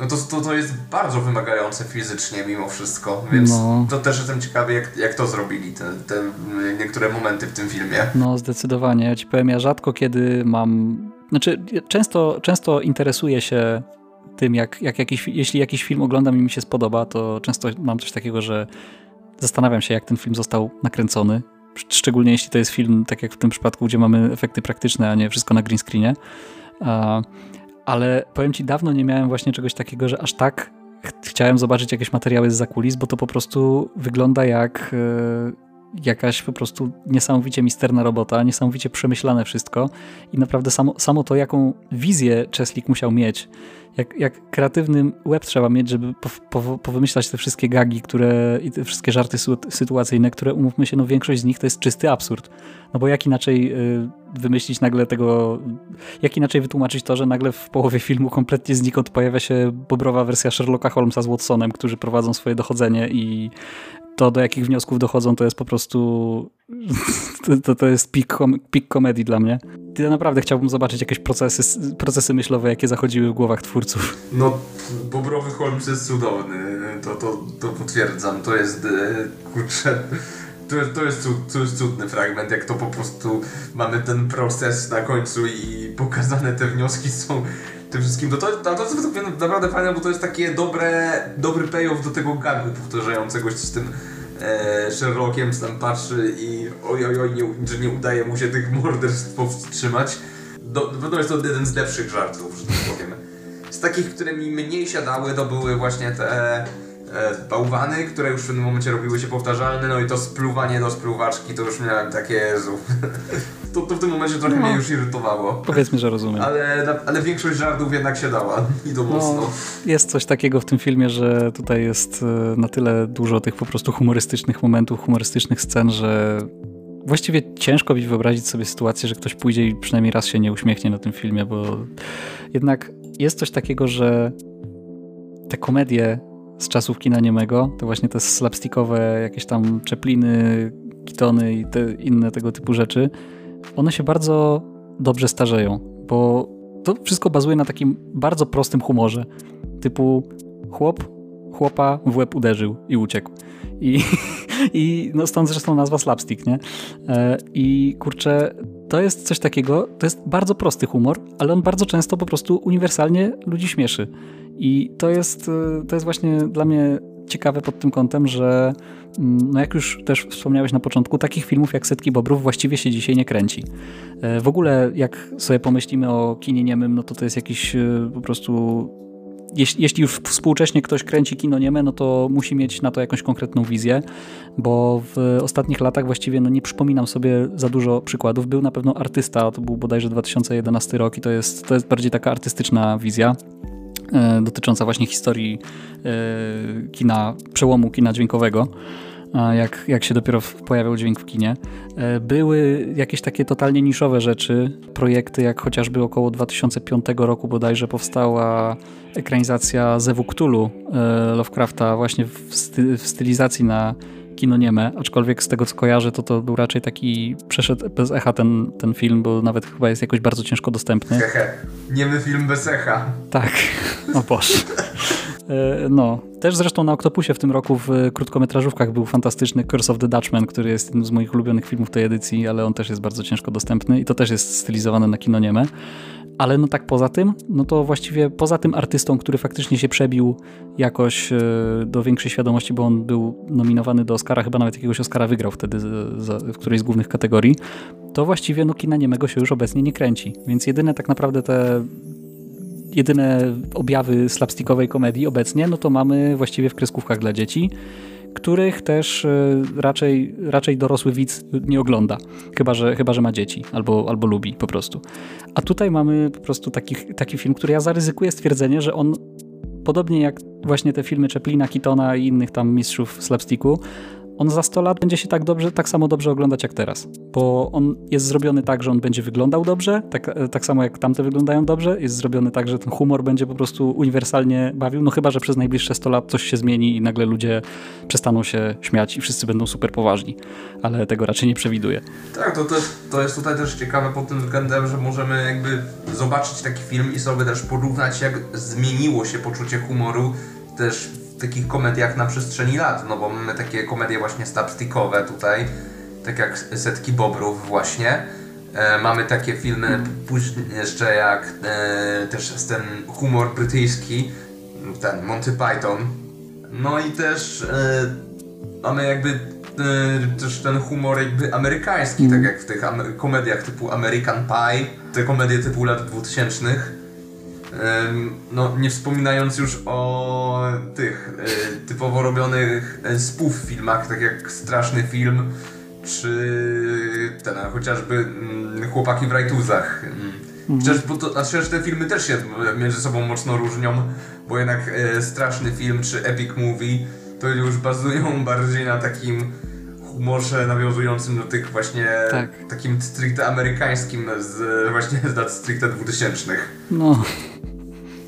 no to, to, to jest bardzo wymagające fizycznie mimo wszystko, więc No. to też jestem ciekawy jak, jak to zrobili, te, te mm, niektóre momenty w tym filmie. No, zdecydowanie. Ja ci powiem, ja rzadko kiedy mam. Znaczy, często, często interesuję się tym, jak, jak jakiś, jeśli jakiś film oglądam i mi się spodoba, to często mam coś takiego, że zastanawiam się, jak ten film został nakręcony. Szczególnie jeśli to jest film, tak jak w tym przypadku, gdzie mamy efekty praktyczne, a nie wszystko na green screenie. Ale powiem ci, dawno nie miałem właśnie czegoś takiego, że aż tak ch- chciałem zobaczyć jakieś materiały z zakulis, bo to po prostu wygląda jak, e, jakaś po prostu niesamowicie misterna robota, niesamowicie przemyślane wszystko i naprawdę samo, samo to, jaką wizję Czeslik musiał mieć, jak, jak kreatywny web trzeba mieć, żeby po, po, powymyślać te wszystkie gagi, które i te wszystkie żarty sytuacyjne, które umówmy się, no większość z nich to jest czysty absurd. No bo jak inaczej y, wymyślić nagle tego, jak inaczej wytłumaczyć to, że nagle w połowie filmu kompletnie znikąd pojawia się bobrowa wersja Sherlocka Holmesa z Watsonem, którzy prowadzą swoje dochodzenie i to, do jakich wniosków dochodzą, to jest po prostu to, to jest pik, kom, pik komedii dla mnie. Ja naprawdę chciałbym zobaczyć jakieś procesy, procesy myślowe, jakie zachodziły w głowach twórców. No, Bobrowy Holmes jest cudowny, to, to, to potwierdzam, to jest, e, kurczę, to to, jest, to jest cudny fragment, jak to po prostu mamy ten proces na końcu i pokazane te wnioski są tym wszystkim. To, to, to, to jest naprawdę fajne, bo to jest takie dobre, dobry payoff do tego gagu powtarzającego się z tym e, Sherlockiem, tam patrzy i oj, oj, oj, nie, że nie udaje mu się tych morderstw powstrzymać. Do, to jest to jeden z lepszych żartów, że tak powiem. Z takich, które mi mniej siadały, to były właśnie te E, bałwany, które już w pewnym momencie robiły się powtarzalne, no i to spluwanie do spluwaczki to już miałem takie Jezu. to, to w tym momencie trochę no. mnie już irytowało. Powiedzmy, że rozumiem. Ale, ale większość żartów jednak się dała i to no, mocno. Jest coś takiego w tym filmie, że tutaj jest e, na tyle dużo tych po prostu humorystycznych momentów, humorystycznych scen, że właściwie ciężko mi wyobrazić sobie sytuację, że ktoś pójdzie i przynajmniej raz się nie uśmiechnie na tym filmie, bo jednak jest coś takiego, że te komedie z czasów kina niemego, to właśnie te slapstickowe jakieś tam czepliny, kitony i te inne tego typu rzeczy, one się bardzo dobrze starzeją, bo to wszystko bazuje na takim bardzo prostym humorze, typu chłop chłopa w łeb uderzył i uciekł. I, i no stąd zresztą nazwa slapstick, nie? E, I kurczę, to jest coś takiego, to jest bardzo prosty humor, ale on bardzo często po prostu uniwersalnie ludzi śmieszy. I to jest, y, to jest właśnie dla mnie ciekawe pod tym kątem, że mm, no jak już też wspomniałeś na początku, takich filmów jak Setki Bobrów właściwie się dzisiaj nie kręci. E, w ogóle jak sobie pomyślimy o kinie niemym, no to to jest jakiś y, po prostu jeśli, jeśli już współcześnie ktoś kręci kino nieme, no to musi mieć na to jakąś konkretną wizję, bo w ostatnich latach właściwie no nie przypominam sobie za dużo przykładów. Był na pewno artysta, to był bodajże 2011 rok i to jest, to jest bardziej taka artystyczna wizja. E, dotycząca właśnie historii e, kina, przełomu kina dźwiękowego, jak, jak się dopiero pojawiał dźwięk w kinie. E, były jakieś takie totalnie niszowe rzeczy, projekty jak chociażby około 2005 roku bodajże powstała ekranizacja Zewu Cthulhu Lovecrafta właśnie w, sty, w stylizacji na kino nieme, aczkolwiek z tego co kojarzę, to to był raczej taki, przeszedł bez echa ten, ten film, bo nawet chyba jest jakoś bardzo ciężko dostępny. Hehe, niemy film bez echa. Tak, o Boże. E, no, też zresztą na Octopusie w tym roku w krótkometrażówkach był fantastyczny Curse of the Dutchman, który jest jednym z moich ulubionych filmów tej edycji, ale on też jest bardzo ciężko dostępny i to też jest stylizowane na kino nieme. Ale no tak poza tym, no to właściwie poza tym artystą, który faktycznie się przebił jakoś e, do większej świadomości, bo on był nominowany do Oscara, chyba nawet jakiegoś Oscara wygrał wtedy w którejś z głównych kategorii, to właściwie no kina niemego się już obecnie nie kręci. Więc jedyne tak naprawdę te jedyne objawy slapstickowej komedii obecnie, no to mamy właściwie w kreskówkach dla dzieci których też e, raczej, raczej dorosły widz nie ogląda, chyba że, chyba, że ma dzieci albo, albo lubi po prostu. A tutaj mamy po prostu taki, taki film, który ja zaryzykuję stwierdzenie, że on podobnie jak właśnie te filmy Chaplina, Kitona i innych tam mistrzów slapsticku, on za 100 lat będzie się tak, dobrze, tak samo dobrze oglądać jak teraz. Bo on jest zrobiony tak, że on będzie wyglądał dobrze, tak, tak samo jak tamte wyglądają dobrze. Jest zrobiony tak, że ten humor będzie po prostu uniwersalnie bawił. No chyba, że przez najbliższe 100 lat coś się zmieni i nagle ludzie przestaną się śmiać i wszyscy będą super poważni. Ale tego raczej nie przewiduję. Tak, to, to, to jest tutaj też ciekawe pod tym względem, że możemy jakby zobaczyć taki film i sobie też porównać, jak zmieniło się poczucie humoru też takich komediach na przestrzeni lat, no bo mamy takie komedie właśnie slapstickowe tutaj, tak jak Setki Bobrów właśnie. E, mamy takie filmy później jeszcze jak e, też ten humor brytyjski, ten Monty Python. No i też e, mamy jakby e, też ten humor jakby amerykański, tak jak w tych komediach typu American Pie, te komedie typu lat 2000 no, nie wspominając już o tych e, typowo robionych e, spoof filmach, tak jak Straszny Film, czy ten, a chociażby mm, Chłopaki w rajtuzach. Mm. Chociaż, bo to, znaczy, że te filmy też się między sobą mocno różnią, bo jednak e, straszny film czy epic movie to już bazują bardziej na takim humorze nawiązującym do tych właśnie Tak. takim stricte amerykańskim z właśnie z lat stricte 2000. No,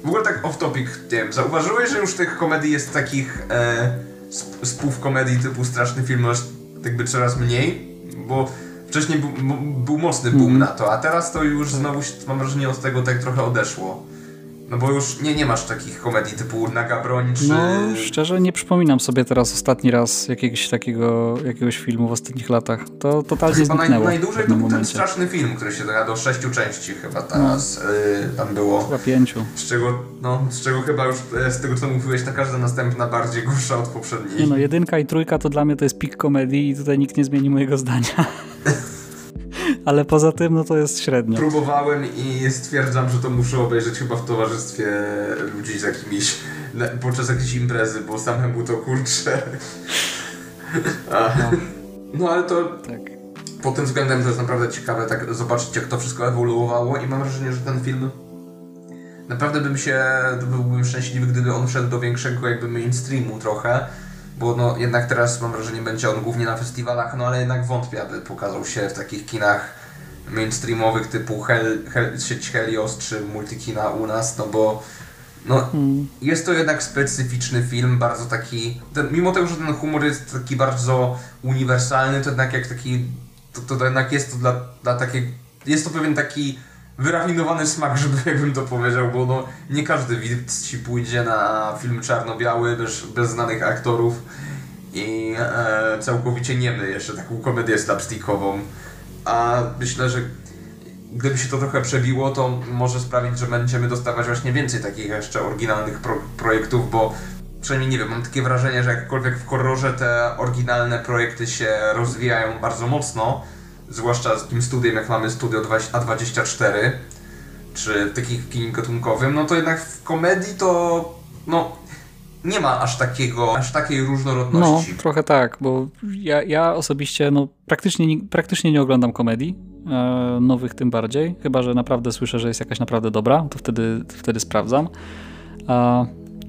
W ogóle tak off topic, nie wiem, zauważyłeś, że już tych komedii jest takich e, sp- spów komedii typu straszny film aż jakby coraz mniej, bo wcześniej był, mocny boom Mhm. na to, a teraz to już znowu się- mam wrażenie od tego tak trochę odeszło. No bo już nie, nie masz takich komedii typu Naga Broń czy... no szczerze nie przypominam sobie teraz ostatni raz jakiegoś takiego, jakiegoś filmu w ostatnich latach. To totalnie Chyba naj, zniknęło w najdłużej to był ten straszny film, który się do sześciu części chyba teraz y, tam było. Chyba pięciu. Z czego, no, z czego chyba już e, z tego co mówiłeś, ta każda następna bardziej gorsza od poprzedniej. Nie no, jedynka i trójka to dla mnie to jest pik komedii i tutaj nikt nie zmieni mojego zdania. Ale poza tym, no to jest średnio. Próbowałem i stwierdzam, że to muszę obejrzeć chyba w towarzystwie ludzi z jakimiś, podczas jakiejś imprezy, bo samemu to kurczę. Ach. No ale to Tak. pod tym względem to jest naprawdę ciekawe tak zobaczyć jak to wszystko ewoluowało i mam wrażenie, że ten film naprawdę bym się, byłbym szczęśliwy, gdyby on wszedł do większego jakby mainstreamu trochę, bo no jednak teraz mam wrażenie będzie on głównie na festiwalach, no ale jednak wątpię, aby pokazał się w takich kinach mainstreamowych typu Hel, Hel, sieć Helios czy Multikina u nas, no bo no, jest to jednak specyficzny film, bardzo taki. Ten, mimo tego, że ten humor jest taki bardzo uniwersalny, to jednak jak taki. To, to, to jednak jest to dla, dla takiej. Jest to pewien taki wyrafinowany smak, żeby jakbym to powiedział, bo no, nie każdy widz ci pójdzie na film czarno-biały bez, bez znanych aktorów i e, całkowicie niemy jeszcze taką komedię slapstickową. A myślę, że gdyby się to trochę przebiło, to może sprawić, że będziemy dostawać właśnie więcej takich jeszcze oryginalnych pro projektów, bo przynajmniej nie wiem, mam takie wrażenie, że jakkolwiek w horrorze te oryginalne projekty się rozwijają bardzo mocno, zwłaszcza z takim studiem, jak mamy Studio 20 A24, czy takich kinie gatunkowym, no to jednak w komedii to no nie ma aż takiego, aż takiej No, różnorodności. trochę tak, bo ja, ja osobiście no, praktycznie, nie- praktycznie nie oglądam komedii, e, nowych tym bardziej, chyba że naprawdę słyszę, że jest jakaś naprawdę dobra, to wtedy, wtedy sprawdzam.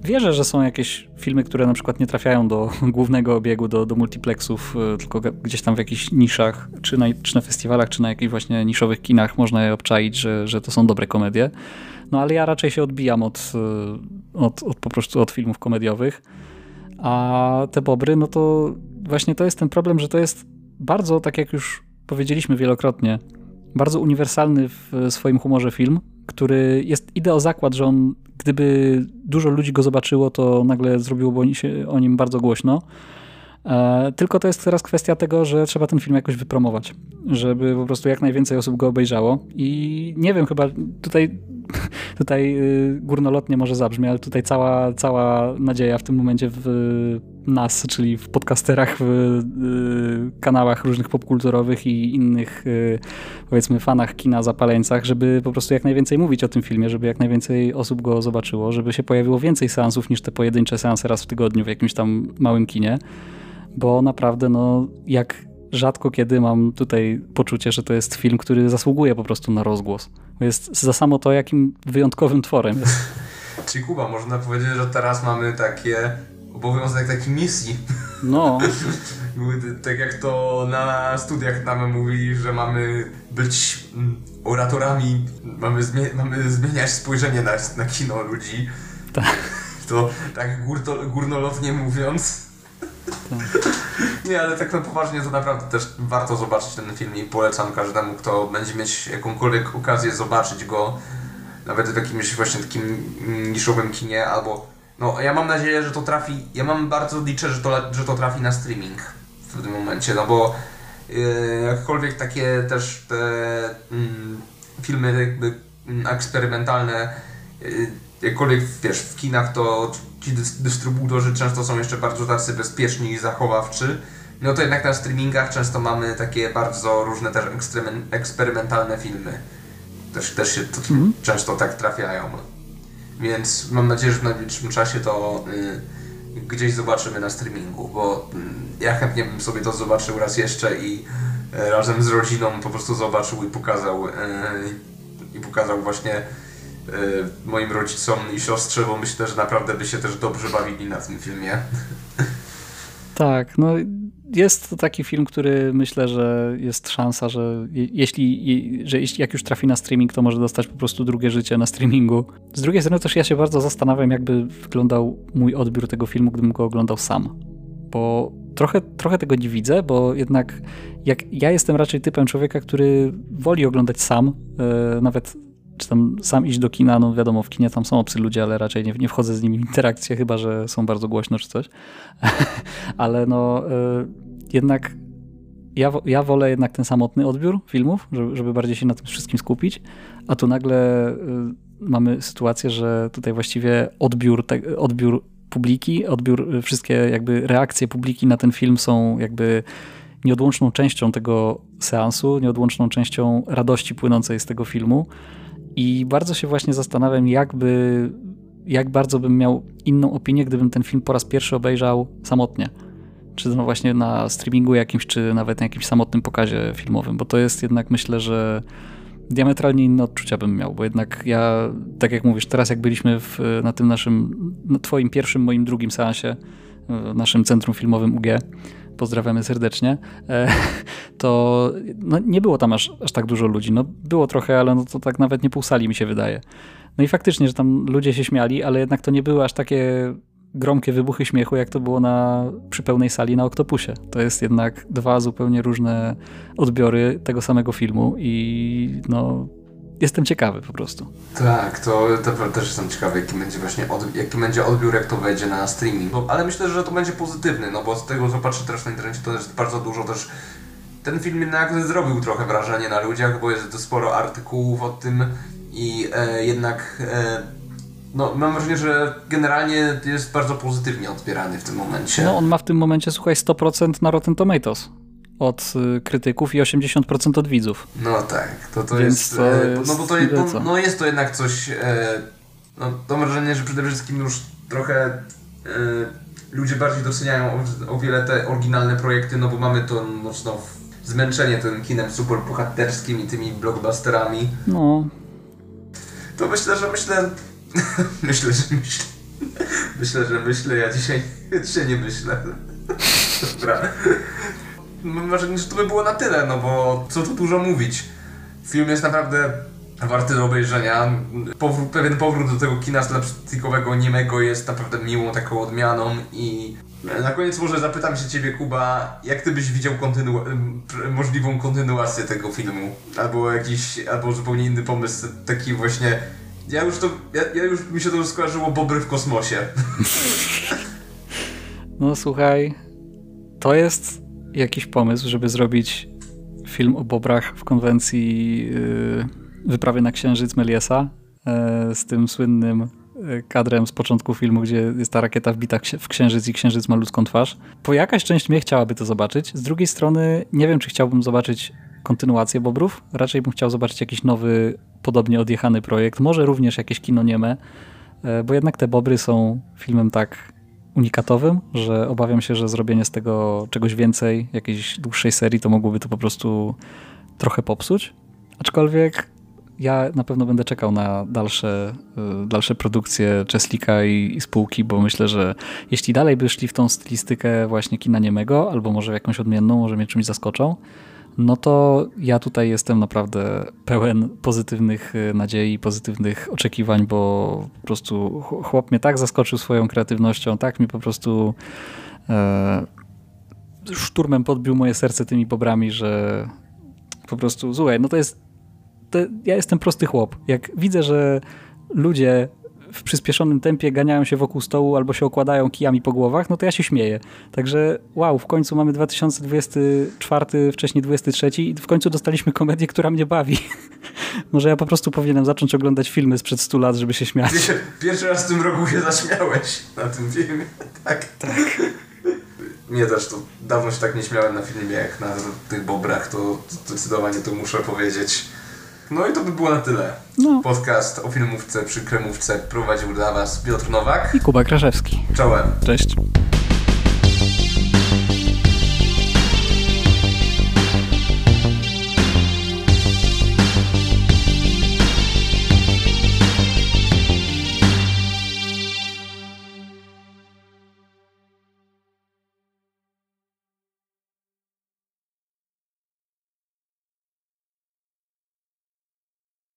Wierzę, że są jakieś filmy, które na przykład nie trafiają do głównego obiegu, do, do multiplexów, e, tylko gdzieś tam w jakichś niszach, czy na, czy na festiwalach, czy na jakichś właśnie niszowych kinach można je obczaić, że, że to są dobre komedie. No ale ja raczej się odbijam od, e, od, od po prostu od filmów komediowych. A te bobry, no to właśnie to jest ten problem, że to jest bardzo, tak jak już powiedzieliśmy wielokrotnie, bardzo uniwersalny w swoim humorze film, który jest ideo zakład, że on, gdyby dużo ludzi go zobaczyło, to nagle zrobiłoby się o nim bardzo głośno. E, tylko to jest teraz kwestia tego, że trzeba ten film jakoś wypromować, żeby po prostu jak najwięcej osób go obejrzało. I nie wiem, chyba tutaj, tutaj y, górnolotnie może zabrzmi, ale tutaj cała, cała nadzieja w tym momencie w nas, czyli w podcasterach, w y, kanałach różnych popkulturowych i innych, y, powiedzmy, fanach kina, zapaleńcach, żeby po prostu jak najwięcej mówić o tym filmie, żeby jak najwięcej osób go zobaczyło, żeby się pojawiło więcej seansów niż te pojedyncze seanse raz w tygodniu w jakimś tam małym kinie bo naprawdę, no, jak rzadko kiedy mam tutaj poczucie, że to jest film, który zasługuje po prostu na rozgłos. Jest za samo to, jakim wyjątkowym tworem jest. Czyli Kuba, można powiedzieć, że teraz mamy takie obowiązek takiej misji. No, Tak jak to na studiach nam mówili, że mamy być mm, oratorami, mamy, zmie mamy zmieniać spojrzenie na, na kino ludzi. Tak. To tak górnolotnie mówiąc. Nie, ale tak na poważnie to naprawdę też warto zobaczyć ten film i polecam każdemu, kto będzie mieć jakąkolwiek okazję zobaczyć go nawet w jakimś właśnie takim niszowym kinie albo no ja mam nadzieję, że to trafi, ja mam bardzo liczę, że to, że to trafi na streaming w tym momencie, no bo yy, jakkolwiek takie też te mm, filmy jakby mm, eksperymentalne yy, jakkolwiek wiesz, w kinach to ci dys- dystrybutorzy często są jeszcze bardzo tacy bezpieczni i zachowawczy, no to jednak na streamingach często mamy takie bardzo różne też eksperymentalne filmy. Też, też się to często tak trafiają. Więc mam nadzieję, że w najbliższym czasie to y, gdzieś zobaczymy na streamingu, bo mm, ja chętnie bym sobie to zobaczył raz jeszcze i e, razem z rodziną po prostu zobaczył i pokazał e, i pokazał właśnie moim rodzicom i siostrze, bo myślę, że naprawdę by się też dobrze bawili na tym filmie. Tak, no jest to taki film, który myślę, że jest szansa, że jeśli, że jak już trafi na streaming, to może dostać po prostu drugie życie na streamingu. Z drugiej strony też ja się bardzo zastanawiam, jakby wyglądał mój odbiór tego filmu, gdybym go oglądał sam. Bo trochę, trochę tego nie widzę, bo jednak jak ja jestem raczej typem człowieka, który woli oglądać sam, yy, nawet czy tam sam iść do kina, no wiadomo, w kinie tam są obcy ludzie, ale raczej nie, nie wchodzę z nimi w interakcję, chyba, że są bardzo głośno czy coś. ale no y, jednak ja, ja wolę jednak ten samotny odbiór filmów, żeby, żeby bardziej się na tym wszystkim skupić, a tu nagle y, mamy sytuację, że tutaj właściwie odbiór, te, odbiór publiki, odbiór, y, wszystkie jakby reakcje publiki na ten film są jakby nieodłączną częścią tego seansu, nieodłączną częścią radości płynącej z tego filmu. I bardzo się właśnie zastanawiam, jakby, jak bardzo bym miał inną opinię, gdybym ten film po raz pierwszy obejrzał samotnie. Czy to właśnie na streamingu jakimś, czy nawet na jakimś samotnym pokazie filmowym, bo to jest jednak myślę, że diametralnie inne odczucia bym miał, bo jednak ja, tak jak mówisz, teraz jak byliśmy w, na tym naszym, na twoim pierwszym, moim drugim seansie, w naszym centrum filmowym UG, pozdrawiamy serdecznie, e, to no, nie było tam aż, aż tak dużo ludzi. No, było trochę, ale no, to tak nawet nie pół sali mi się wydaje. No i faktycznie, że tam ludzie się śmiali, ale jednak to nie były aż takie gromkie wybuchy śmiechu, jak to było na, przy pełnej sali na Oktopusie. To jest jednak dwa zupełnie różne odbiory tego samego filmu i no, jestem ciekawy po prostu. Tak, to, to też jestem ciekawy, jaki będzie właśnie od, jaki będzie odbiór, jak to wejdzie na streaming. No, ale myślę, że to będzie pozytywny, no bo z tego, co patrzę teraz na internecie, to jest bardzo dużo też ten film jednak zrobił trochę wrażenie na ludziach, bo jest sporo artykułów o tym i e, jednak e, no, mam wrażenie, że generalnie jest bardzo pozytywnie odbierany w tym momencie. No on ma w tym momencie, słuchaj, 100% na Rotten Tomatoes od y, krytyków i 80% od widzów. No tak, to, to, jest, to e, jest, No bo to no, no jest to jednak coś. E, no, to wrażenie, że przede wszystkim już trochę e, ludzie bardziej doceniają o, o, wiele te oryginalne projekty, no bo mamy to mocno zmęczenie tym kinem super bohaterskim i tymi blockbusterami. No. To myślę, że myślę. myślę, że myślę. Myślę, że myślę, ja dzisiaj, dzisiaj nie myślę. Dobra mam wrażenie, że to by było na tyle, no bo co tu dużo mówić. Film jest naprawdę warty do obejrzenia. Pewien powrót do tego kina slapstickowego, niemego jest naprawdę miłą taką odmianą i na koniec może zapytam się ciebie, Kuba, jak ty byś widział kontynu możliwą kontynuację tego filmu? Albo jakiś, albo zupełnie inny pomysł, taki właśnie... Ja już to, ja, ja już mi się to skojarzyło Bobry w kosmosie. No słuchaj, to jest jakiś pomysł, żeby zrobić film o bobrach w konwencji yy, Wyprawy na Księżyc Meliesa yy, z tym słynnym yy, kadrem z początku filmu, gdzie jest ta rakieta wbita w księżyc i księżyc ma ludzką twarz. Po jakaś część mnie chciałaby to zobaczyć. Z drugiej strony nie wiem, czy chciałbym zobaczyć kontynuację Bobrów. Raczej bym chciał zobaczyć jakiś nowy, podobnie odjechany projekt. Może również jakieś kino nieme, yy, bo jednak te Bobry są filmem tak unikatowym, że obawiam się, że zrobienie z tego czegoś więcej, jakiejś dłuższej serii, to mogłoby to po prostu trochę popsuć. Aczkolwiek ja na pewno będę czekał na dalsze, y, dalsze produkcje Cheslika i, i, spółki, bo myślę, że jeśli dalej by szli w tą stylistykę właśnie kina niemego, albo może jakąś odmienną, może mnie czymś zaskoczą, no to ja tutaj jestem naprawdę pełen pozytywnych y, nadziei, pozytywnych oczekiwań, bo po prostu chłop mnie tak zaskoczył swoją kreatywnością, tak mi po prostu e, szturmem podbił moje serce tymi bobrami, że po prostu, słuchaj, no to jest, to ja jestem prosty chłop. Jak widzę, że ludzie w przyspieszonym tempie ganiają się wokół stołu albo się okładają kijami po głowach, no to ja się śmieję. Także wow, w końcu mamy 2024, wcześniej 23 i w końcu dostaliśmy komedię, która mnie bawi. Może ja po prostu powinienem zacząć oglądać filmy sprzed 100 lat, żeby się śmiać. Pierwszy raz w tym roku się zaśmiałeś na tym filmie. Tak. Tak. Mnie też to dawno się tak nie śmiałem na filmie jak na tych bobrach, to zdecydowanie to muszę powiedzieć. No i to by było na tyle. No. Podcast o filmówce przy kremówce prowadził dla Was Piotr Nowak. I Kuba Kraszewski. Czołem. Cześć.